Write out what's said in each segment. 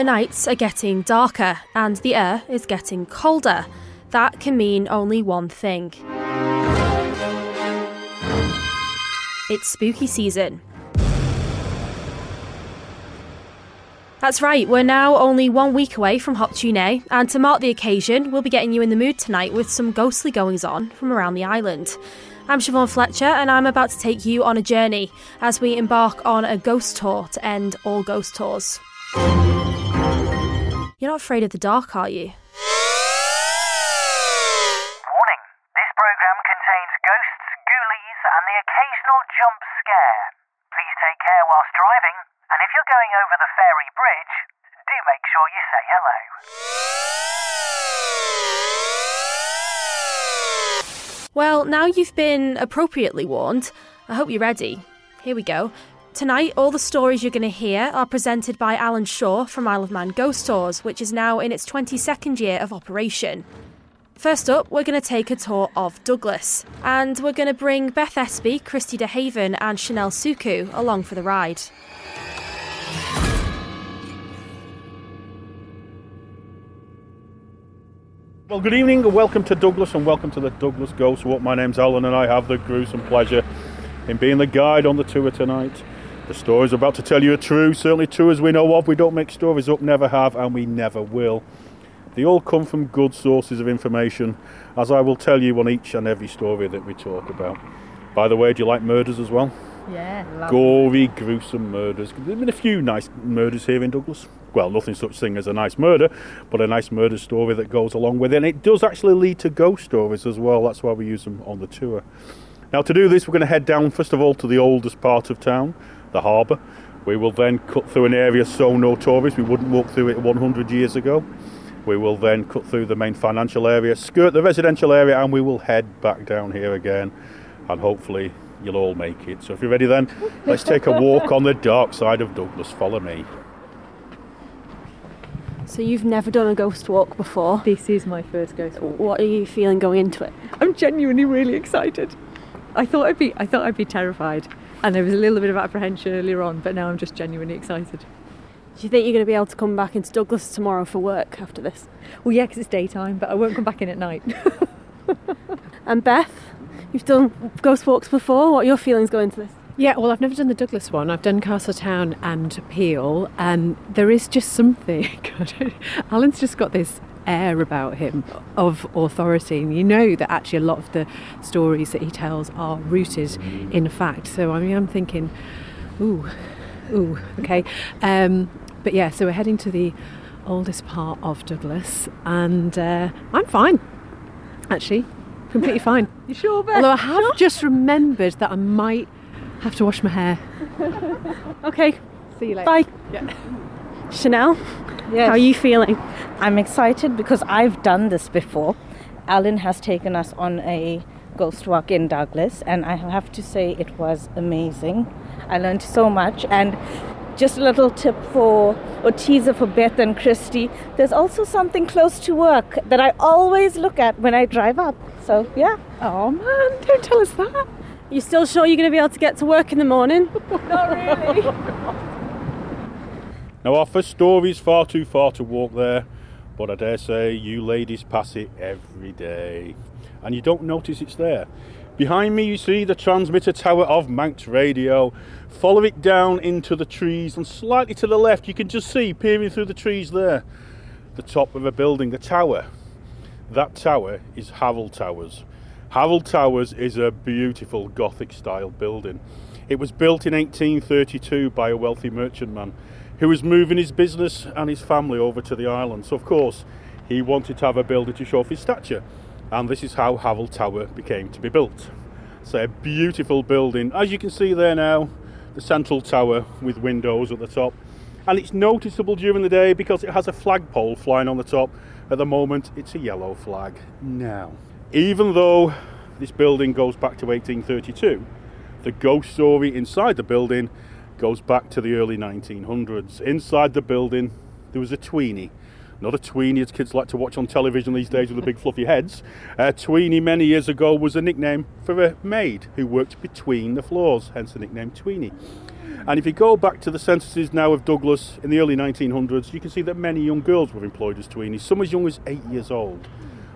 The nights are getting darker and the air is getting colder. That can mean only one thing. It's spooky season. That's right, we're now only one week away from Hop Tu Naa, and to mark the occasion, we'll be getting you in the mood tonight with some ghostly goings on from around the island. I'm Siobhan Fletcher, and I'm about to take you on a journey as we embark on a ghost tour to end all ghost tours. You're not afraid of the dark, are you? Warning this program contains ghosts, ghoulies, and the occasional jump scare. Please take care whilst driving, and if you're going over the Fairy Bridge, do make sure you say hello. Well, now you've been appropriately warned, I hope you're ready. Here we go. Tonight, all the stories you're going to hear are presented by Alan Shaw from Isle of Man Ghost Tours, which is now in its 22nd year of operation. First up, we're going to take a tour of Douglas, and we're going to bring Beth Espy, Christy DeHaven, and Chanel Suku along for the ride. Well, good evening and welcome to Douglas and welcome to the Douglas Ghost Walk. My name's Alan and I have the gruesome pleasure in being the guide on the tour tonight. The stories I'm about to tell you are true, certainly true as we know of. We don't make stories up, never have, and we never will. They all come from good sources of information, as I will tell you on each and every story that we talk about. By the way, do you like murders as well? Yeah, Gory, gruesome murders. There's been a few nice murders here in Douglas. Well, nothing such thing as a nice murder, but a nice murder story that goes along with it. And it does actually lead to ghost stories as well. That's why we use them on the tour. Now, to do this, we're going to head down first of all to the oldest part of town, the harbour. We will then cut through an area so notorious we wouldn't walk through it 100 years ago. We will then cut through the main financial area, skirt the residential area, and we will head back down here again. And hopefully, you'll all make it. So, if you're ready, then let's take a walk on the dark side of Douglas. Follow me. So, you've never done a ghost walk before. This is my first ghost walk. What are you feeling going into it? I'm genuinely really excited. I thought I'd be I thought I'd be terrified. And there was a little bit of apprehension earlier on, but now I'm just genuinely excited. Do you think you're going to be able to come back into Douglas tomorrow for work after this? Well, yeah, because it's daytime, but I won't come back in at night. And Beth, you've done ghost walks before. What are your feelings going into this? Yeah, well, I've never done the Douglas one. I've done Castletown and Peel, and there is just something. God, Alan's just got this air about him of authority, and you know that actually a lot of the stories that he tells are rooted in fact. So, I mean, I'm thinking, ooh, ooh, okay. Um, but yeah, so we're heading to the oldest part of Douglas, and uh, I'm fine, actually, completely fine. you sure, Beth? Although I have just remembered that I might have to wash my hair. Okay, See you later. bye. Chanel, Yes. how are you feeling? I'm excited because I've done this before. Alan has taken us on a ghost walk in Douglas, and I have to say it was amazing. I learned so much, and just a little tip for or teaser for Beth and Christy. There's also something close to work that I always look at when I drive up. So yeah, Oh man, don't tell us that. You still sure you're going to be able to get to work in the morning? Now, our first story is far too far to walk there, but I dare say you ladies pass it every day. And you don't notice it's there. Behind me, you see the transmitter tower of Manx Radio. Follow it down into the trees, and slightly to the left, you can just see, peering through the trees there, the top of a building, the tower. That tower is Harold Towers. Harold Towers is a beautiful Gothic style building. It was built in 1832 by a wealthy merchantman who was moving his business and his family over to the island. So, of course, he wanted to have a building to show off his stature, and this is how Harold Tower became to be built. So, a beautiful building, as you can see there now, the central tower with windows at the top. And it's noticeable during the day because it has a flagpole flying on the top. At the moment, it's a yellow flag. Now, even though this building goes back to 1832, the ghost story inside the building goes back to the early 1900s. Inside the building, there was a tweenie not a tweenie as kids like to watch on television these days with the big fluffy heads. Uh, tweenie many years ago was a nickname for a maid who worked between the floors, hence the nickname tweenie. And if you go back to the censuses now of Douglas in the early 1900s, you can see that many young girls were employed as tweenies, some as young as eight years old.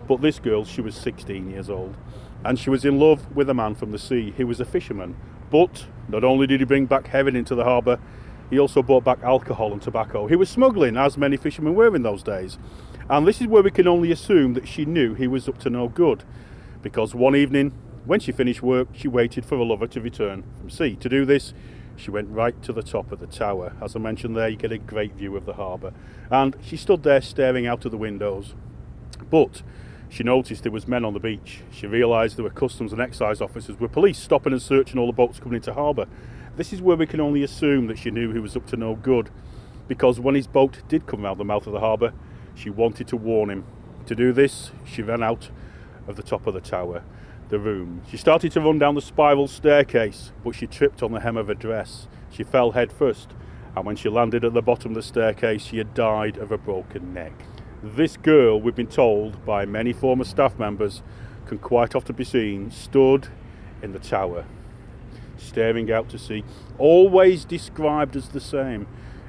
But this girl, she was 16 years old, and she was in love with a man from the sea who was a fisherman. But not only did he bring back heroin into the harbour, he also brought back alcohol and tobacco. He was smuggling, as many fishermen were in those days. And this is where we can only assume that she knew he was up to no good. Because one evening, when she finished work, she waited for her lover to return from sea. To do this, she went right to the top of the tower. As I mentioned there, you get a great view of the harbour. And she stood there staring out of the windows. But she noticed there was men on the beach. She realised there were customs and excise officers with police stopping and searching all the boats coming into harbour. This is where we can only assume that she knew he was up to no good, because when his boat did come out the mouth of the harbour, she wanted to warn him. To do this, she ran out of the top of the tower, the room. She started to run down the spiral staircase, but she tripped on the hem of her dress. She fell head first, and when she landed at the bottom of the staircase, she had died of a broken neck. This girl, we've been told by many former staff members, can quite often be seen stood in the tower, staring out to sea, always described as the same.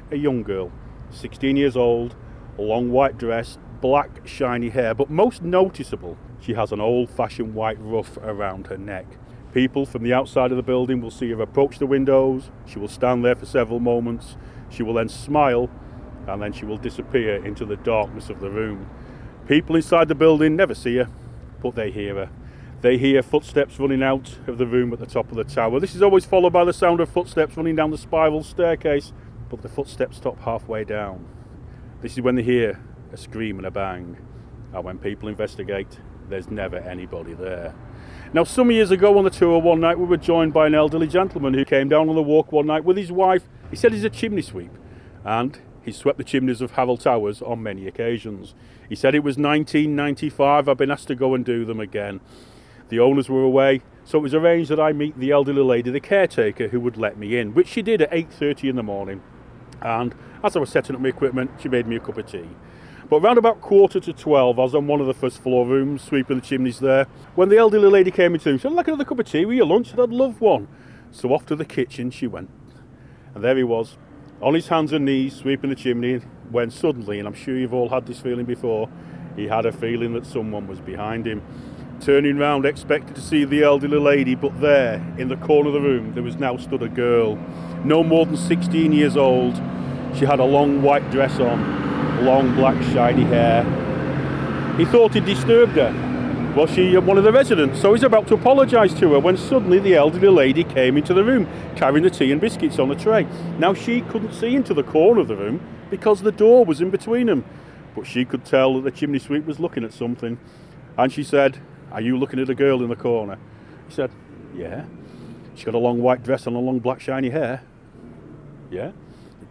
A young girl, 16 years old, a long white dress, black shiny hair, but most noticeable, she has an old fashioned white ruff around her neck. People from the outside of the building will see her approach the windows, she will stand there for several moments, she will then smile and then she will disappear into the darkness of the room. People inside the building never see her, but they hear her. They hear footsteps running out of the room at the top of the tower. This is always followed by the sound of footsteps running down the spiral staircase, but the footsteps stop halfway down. This is when they hear a scream and a bang, and when people investigate, there's never anybody there. Now, some years ago on the tour one night, we were joined by an elderly gentleman who came down on the walk one night with his wife. He said he's a chimney sweep, and He's swept the chimneys of Harold Towers on many occasions. He said it was 1995. I've been asked to go and do them again. The owners were away, so it was arranged that I meet the elderly lady, the caretaker, who would let me in, which she did at 8:30 in the morning. And as I was setting up my equipment, she made me a cup of tea. But round about quarter to 12, I was on one of the first floor rooms, sweeping the chimneys there, when the elderly lady came into and said, like another cup of tea with your lunch? And I'd love one. So off to the kitchen she went. And there he was, on his hands and knees sweeping the chimney when suddenly, and I'm sure you've all had this feeling before, he had a feeling that someone was behind him. Turning round, expected to see the elderly lady, but there, in the corner of the room, there was now stood a girl, no more than 16 years old. She had a long white dress on, long black shiny hair. He thought it disturbed her, was she uh, one of the residents? So he's about to apologise to her when suddenly the elderly lady came into the room carrying the tea and biscuits on a tray. Now she couldn't see into the corner of the room because the door was in between them, but she could tell that the chimney sweep was looking at something. And she said, Are you looking at a girl in the corner? He said, Yeah. She's got a long white dress and a long black shiny hair. Yeah.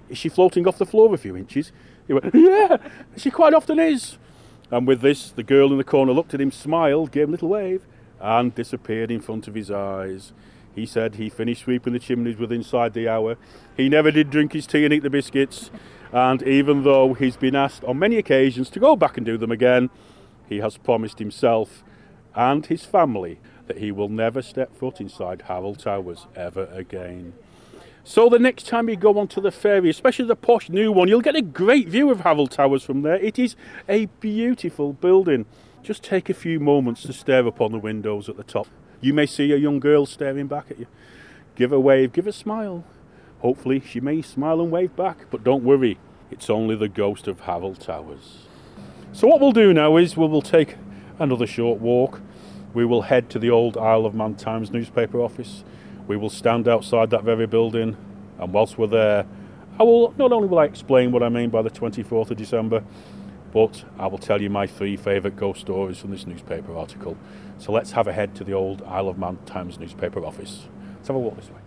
Is she floating off the floor a few inches? He went, Yeah, she quite often is. And with this, the girl in the corner looked at him, smiled, gave him a little wave, and disappeared in front of his eyes. He said he finished sweeping the chimneys within inside the hour. He never did drink his tea and eat the biscuits, and even though he's been asked on many occasions to go back and do them again, he has promised himself and his family that he will never step foot inside Harold Towers ever again. So the next time you go onto the ferry, especially the posh new one, you'll get a great view of Harold Towers from there. It is a beautiful building. Just take a few moments to stare upon the windows at the top. You may see a young girl staring back at you. Give a wave, give a smile. Hopefully she may smile and wave back, but don't worry, it's only the ghost of Harold Towers. So what we'll do now is we will take another short walk. We will head to the old Isle of Man Times newspaper office we will stand outside that very building, and whilst we're there, I will not only will I explain what I mean by the 24th of December, but I will tell you my three favourite ghost stories from this newspaper article. So let's have a head to the old Isle of Man Times newspaper office. Let's have a walk this way.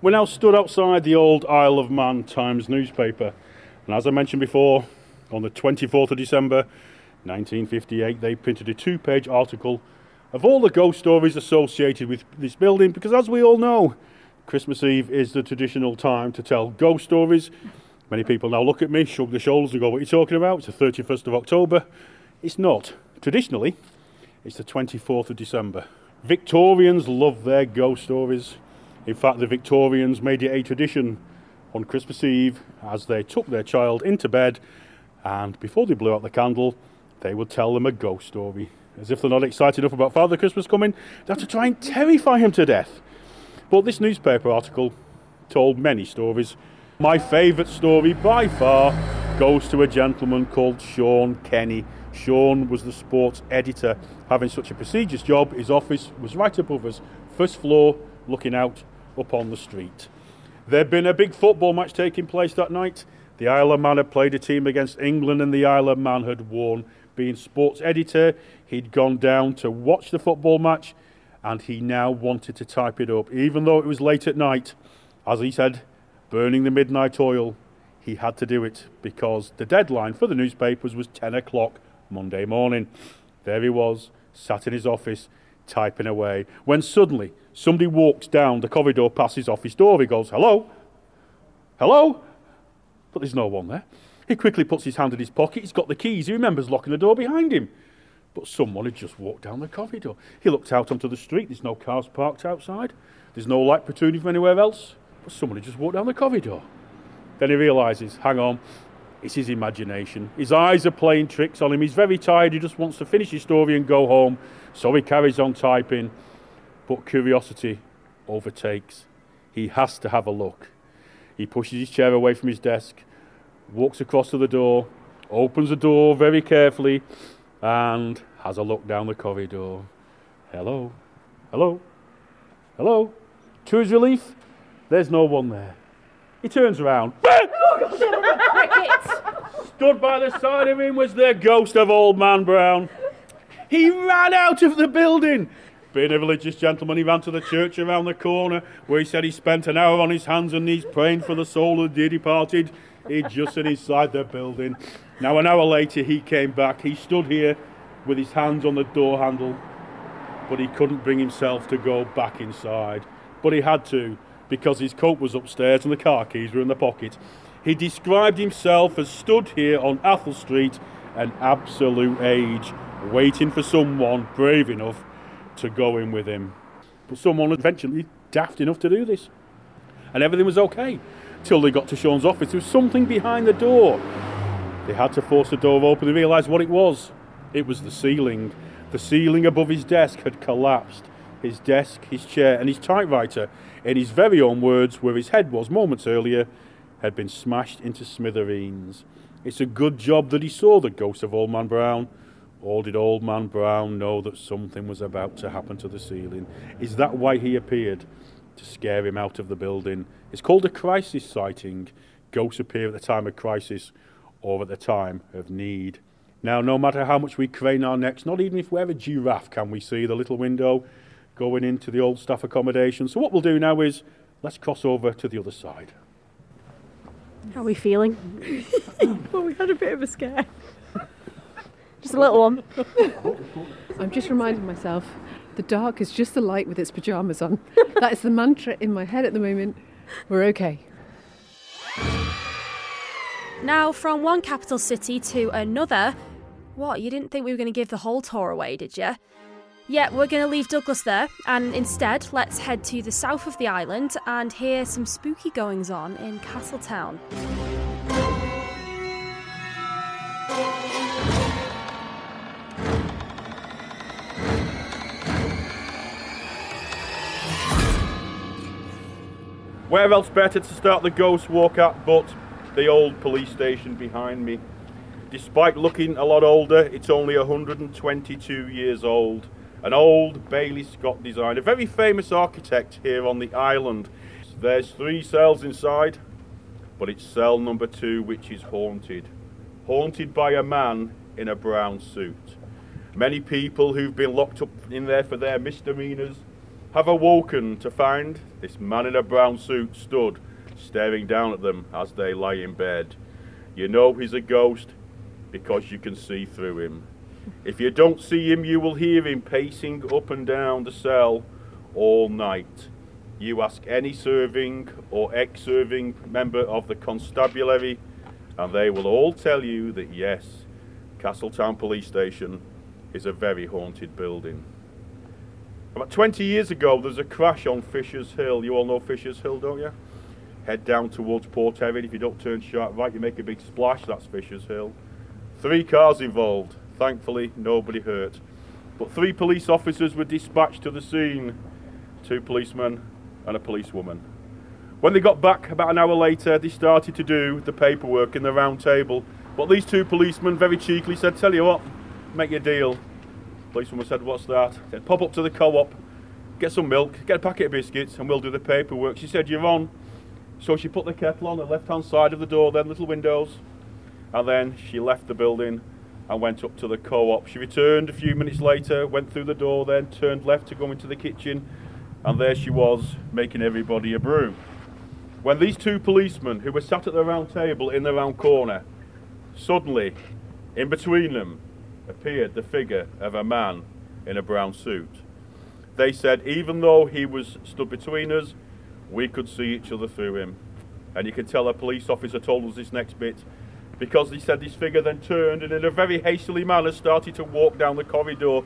We're now stood outside the old Isle of Man Times newspaper, and as I mentioned before, on the 24th of December 1958, they printed a two page article of all the ghost stories associated with this building because, as we all know, Christmas Eve is the traditional time to tell ghost stories. Many people now look at me, shrug their shoulders, and go, What are you talking about? It's the 31st of October. It's not. Traditionally, it's the 24th of December. Victorians love their ghost stories. In fact, the Victorians made it a tradition on Christmas Eve as they took their child into bed and before they blew out the candle, they would tell them a ghost story. As if they're not excited enough about Father Christmas coming, they have to try and terrify him to death. But this newspaper article told many stories. My favourite story by far goes to a gentleman called Sean Kenny. Sean was the sports editor, having such a prestigious job. His office was right above us, first floor, looking out upon the street. There'd been a big football match taking place that night. The Isle of Man had played a team against England, and the Isle of Man had won. Being sports editor, he'd gone down to watch the football match, and he now wanted to type it up, even though it was late at night. As he said, burning the midnight oil, he had to do it because the deadline for the newspapers was 10 o'clock Monday morning. There he was, sat in his office, typing away, when suddenly somebody walks down the corridor past his office door. He goes, Hello? Hello? But there's no one there. He quickly puts his hand in his pocket. He's got the keys. He remembers locking the door behind him. But someone had just walked down the corridor. He looked out onto the street. There's no cars parked outside. There's no light protruding from anywhere else. But someone had just walked down the corridor. Then he realises, hang on, it's his imagination. His eyes are playing tricks on him. He's very tired. He just wants to finish his story and go home. So he carries on typing. But curiosity overtakes. He has to have a look. He pushes his chair away from his desk, walks across to the door, opens the door very carefully, and has a look down the corridor. Hello, hello, hello. To his relief, there's no one there. He turns around. Stood by the side of him was the ghost of Old Man Brown. He ran out of the building. Being a religious gentleman, he ran to the church around the corner where he said he spent an hour on his hands and knees praying for the soul of the departed. He'd just been inside the building. Now, an hour later, he came back. He stood here with his hands on the door handle, but he couldn't bring himself to go back inside. But he had to because his coat was upstairs and the car keys were in the pocket. He described himself as stood here on Athol Street, an absolute age, waiting for someone brave enough to go in with him. But someone eventually daft enough to do this. And everything was okay till they got to Sean's office. There was something behind the door. They had to force the door open and realise what it was. It was the ceiling. The ceiling above his desk had collapsed. His desk, his chair, and his typewriter, in his very own words, where his head was moments earlier, had been smashed into smithereens. It's a good job that he saw the ghost of Old Man Brown or did Old Man Brown know that something was about to happen to the ceiling? Is that why he appeared? To scare him out of the building. It's called a crisis sighting. Ghosts appear at the time of crisis or at the time of need. Now, no matter how much we crane our necks, not even if we're a giraffe can we see the little window going into the old staff accommodation. So, what we'll do now is let's cross over to the other side. How are we feeling? well, we had a bit of a scare. Just a little one. I'm just reminding myself the dark is just the light with its pajamas on. that is the mantra in my head at the moment. We're okay. Now, from one capital city to another. What, you didn't think we were going to give the whole tour away, did you? Yeah, we're going to leave Douglas there, and instead, let's head to the south of the island and hear some spooky goings on in Castletown. Where else better to start the ghost walk at but the old police station behind me? Despite looking a lot older, it's only 122 years old. An old Baillie Scott design, a very famous architect here on the island. There's three cells inside, but it's cell number two which is haunted. Haunted by a man in a brown suit. Many people who've been locked up in there for their misdemeanors have awoken to find this man in a brown suit stood staring down at them as they lie in bed. You know he's a ghost because you can see through him. If you don't see him, you will hear him pacing up and down the cell all night. you ask any serving or ex serving member of the constabulary, and they will all tell you that yes, Castletown Police Station is a very haunted building. About 20 years ago, there was a crash on Fisher's Hill. You all know Fisher's Hill, don't you? Head down towards Port Erin. If you don't turn sharp right, you make a big splash. That's Fisher's Hill. Three cars involved. Thankfully, nobody hurt. But three police officers were dispatched to the scene two policemen and a policewoman. When they got back about an hour later, they started to do the paperwork in the round table. But these two policemen very cheekily said, Tell you what, make your deal. Policewoman said, What's that? Said, Pop up to the co op, get some milk, get a packet of biscuits, and we'll do the paperwork. She said, You're on. So she put the kettle on the left hand side of the door, then little windows, and then she left the building and went up to the co op. She returned a few minutes later, went through the door, then turned left to go into the kitchen, and there she was, making everybody a brew. When these two policemen, who were sat at the round table in the round corner, suddenly, in between them, appeared the figure of a man in a brown suit. They said, even though he was stood between us, we could see each other through him. And you can tell a police officer told us this next bit because he said this figure then turned and in a very hastily manner started to walk down the corridor.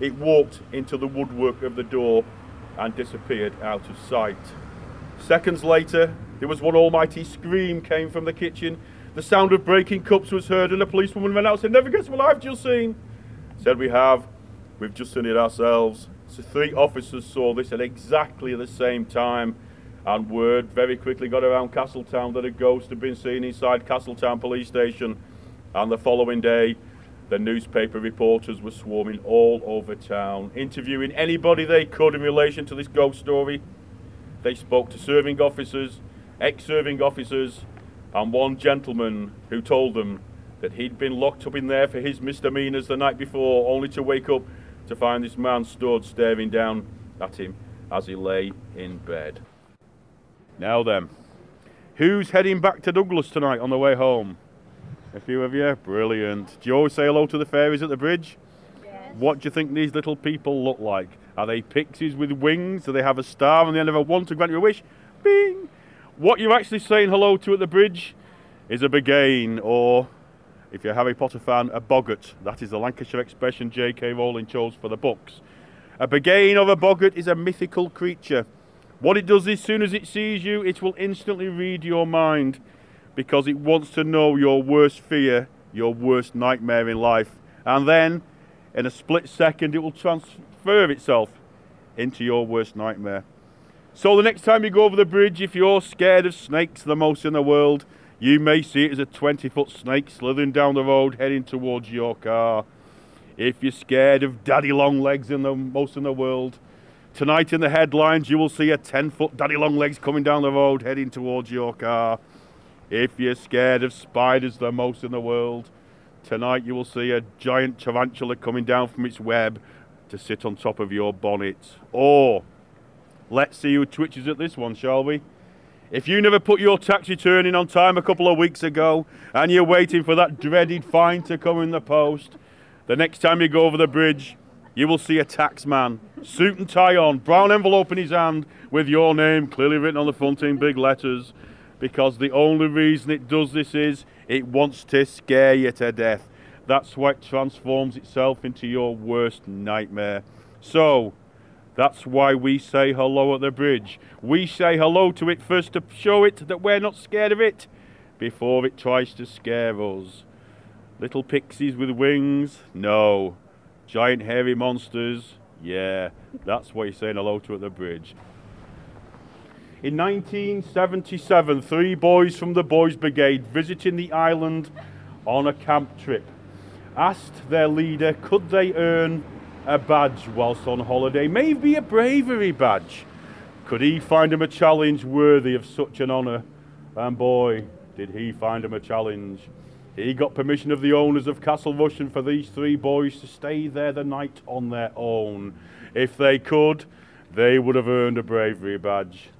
It walked into the woodwork of the door and disappeared out of sight. Seconds later, there was one almighty scream came from the kitchen. The sound of breaking cups was heard, and a policewoman ran out and said, Never guess what I've just seen. Said, We have. We've just seen it ourselves. So three officers saw this at exactly the same time, and word very quickly got around Castletown that a ghost had been seen inside Castletown police station. And the following day, the newspaper reporters were swarming all over town, interviewing anybody they could in relation to this ghost story. They spoke to serving officers, ex serving officers, and one gentleman who told them that he'd been locked up in there for his misdemeanors the night before, only to wake up to find this man stood staring down at him as he lay in bed. Now then, who's heading back to Douglas tonight on the way home? A few of you? Brilliant. Do you always say hello to the fairies at the bridge? Yes. What do you think these little people look like? Are they pixies with wings? Do they have a star on the end of a one to grant you a wish? Bing! What you're actually saying hello to at the bridge is a buggane, or if you're a Harry Potter fan, a boggart. That is the Lancashire expression J.K. Rowling chose for the books. A buggane or a boggart is a mythical creature. What it does is, as soon as it sees you, it will instantly read your mind because it wants to know your worst fear, your worst nightmare in life. And then, in a split second, it will transfer itself into your worst nightmare. So, the next time you go over the bridge, if you're scared of snakes the most in the world, you may see it as a 20 foot snake slithering down the road heading towards your car. If you're scared of daddy long legs in the most in the world, tonight in the headlines you will see a 10 foot daddy long legs coming down the road heading towards your car. If you're scared of spiders the most in the world, tonight you will see a giant tarantula coming down from its web to sit on top of your bonnet. Or, let's see who twitches at this one, shall we? If you never put your tax return in on time a couple of weeks ago and you're waiting for that dreaded fine to come in the post, the next time you go over the bridge, you will see a tax man, suit and tie on, brown envelope in his hand, with your name clearly written on the front in big letters because the only reason it does this is it wants to scare you to death. That's why it transforms itself into your worst nightmare. So, that's why we say hello at the bridge. We say hello to it first to show it that we're not scared of it before it tries to scare us. Little pixies with wings? No. Giant hairy monsters? Yeah, that's what you're saying hello to at the bridge. In 1977, three boys from the Boys Brigade visiting the island on a camp trip asked their leader could they earn a badge whilst on holiday, maybe a bravery badge. Could he find him a challenge worthy of such an honour? And boy, did he find him a challenge. He got permission of the owners of Castle Rushen for these three boys to stay there the night on their own. If they could, they would have earned a bravery badge.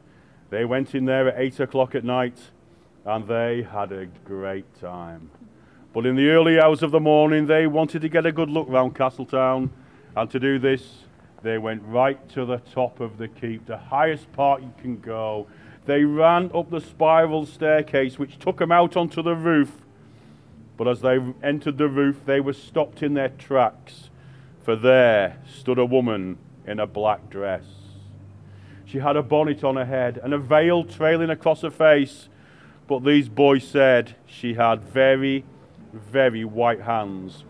They went in there at 8 o'clock at night and they had a great time. But in the early hours of the morning, they wanted to get a good look round Castletown, and to do this, They went right to the top of the keep, the highest part you can go. They ran up the spiral staircase, which took them out onto the roof. But as they entered the roof, they were stopped in their tracks, for there stood a woman in a black dress. She had a bonnet on her head and a veil trailing across her face, but these boys said she had very, very white hands,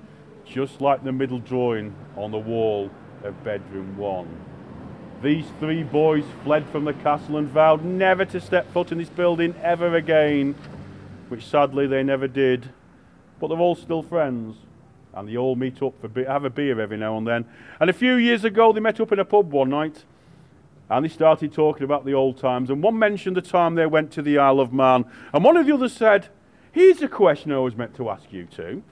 just like the middle drawing on the wall of bedroom one. These three boys fled from the castle and vowed never to step foot in this building ever again, which sadly they never did. But they're all still friends, and they all meet up for be- have a beer every now and then. And a few years ago, they met up in a pub one night, and they started talking about the old times. And one mentioned the time they went to the Isle of Man, and one of the others said, "Here's a question I was meant to ask you two: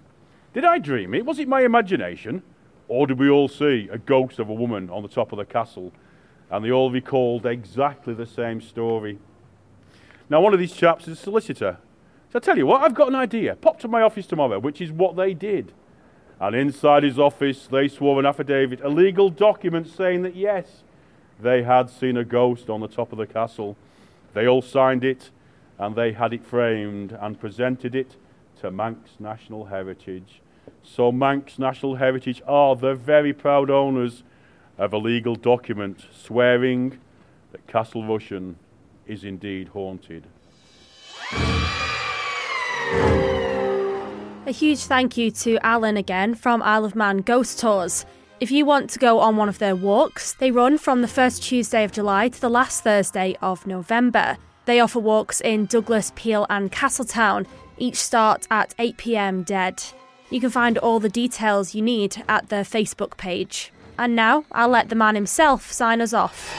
Did I dream it? Was it my imagination?" Or did we all see a ghost of a woman on the top of the castle? And they all recalled exactly the same story. Now, one of these chaps is a solicitor. So I tell you what, I've got an idea. Pop to my office tomorrow, which is what they did. And inside his office, they swore an affidavit, a legal document saying that yes, they had seen a ghost on the top of the castle. They all signed it, and they had it framed and presented it to Manx National Heritage. So Manx National Heritage are the very proud owners of a legal document swearing that Castle Rushen is indeed haunted. A huge thank you to Alan again from Isle of Man Ghost Tours. If you want to go on one of their walks, they run from the first Tuesday of July to the last Thursday of November. They offer walks in Douglas, Peel, and Castletown. Each start at 8 pm dead. You can find all the details you need at their Facebook page. And now I'll let the man himself sign us off.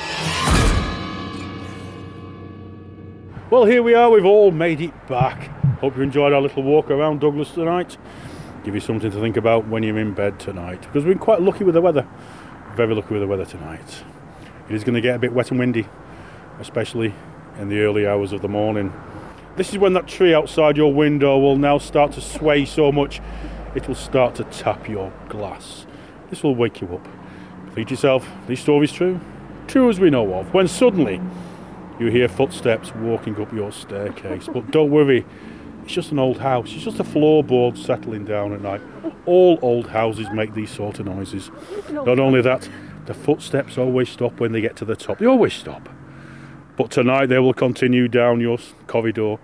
Well, here we are, we've all made it back. Hope you enjoyed our little walk around Douglas tonight. Give you something to think about when you're in bed tonight. Because we've been quite lucky with the weather. Very lucky with the weather tonight. It is going to get a bit wet and windy, especially in the early hours of the morning. This is when that tree outside your window will now start to sway so much it will start to tap your glass. This will wake you up. Believe yourself, these stories true? True as we know of. When suddenly you hear footsteps walking up your staircase. but don't worry, it's just an old house. It's just a floorboard settling down at night. All old houses make these sort of noises. Not only that, the footsteps always stop when they get to the top. They always stop. But tonight they will continue down your corridor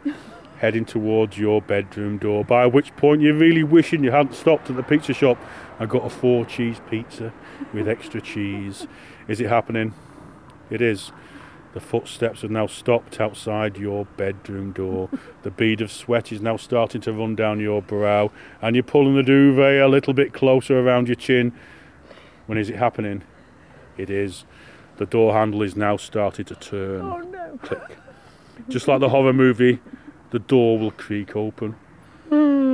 heading towards your bedroom door, by which point you're really wishing you hadn't stopped at the pizza shop and got a four cheese pizza with extra cheese. Is it happening? It is. The footsteps have now stopped outside your bedroom door. the bead of sweat is now starting to run down your brow, and you're pulling the duvet a little bit closer around your chin. When is it happening? It is. The door handle is now starting to turn. Oh no. Click. Just like the horror movie the door will creak open. Hmm.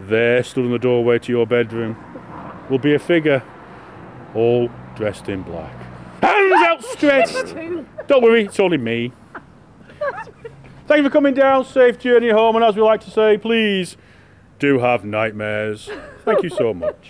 There, stood in the doorway to your bedroom, will be a figure, all dressed in black. Hands outstretched! Don't worry, it's only me. Thank you for coming down. Safe journey home, and as we like to say, please do have nightmares. Thank you so much.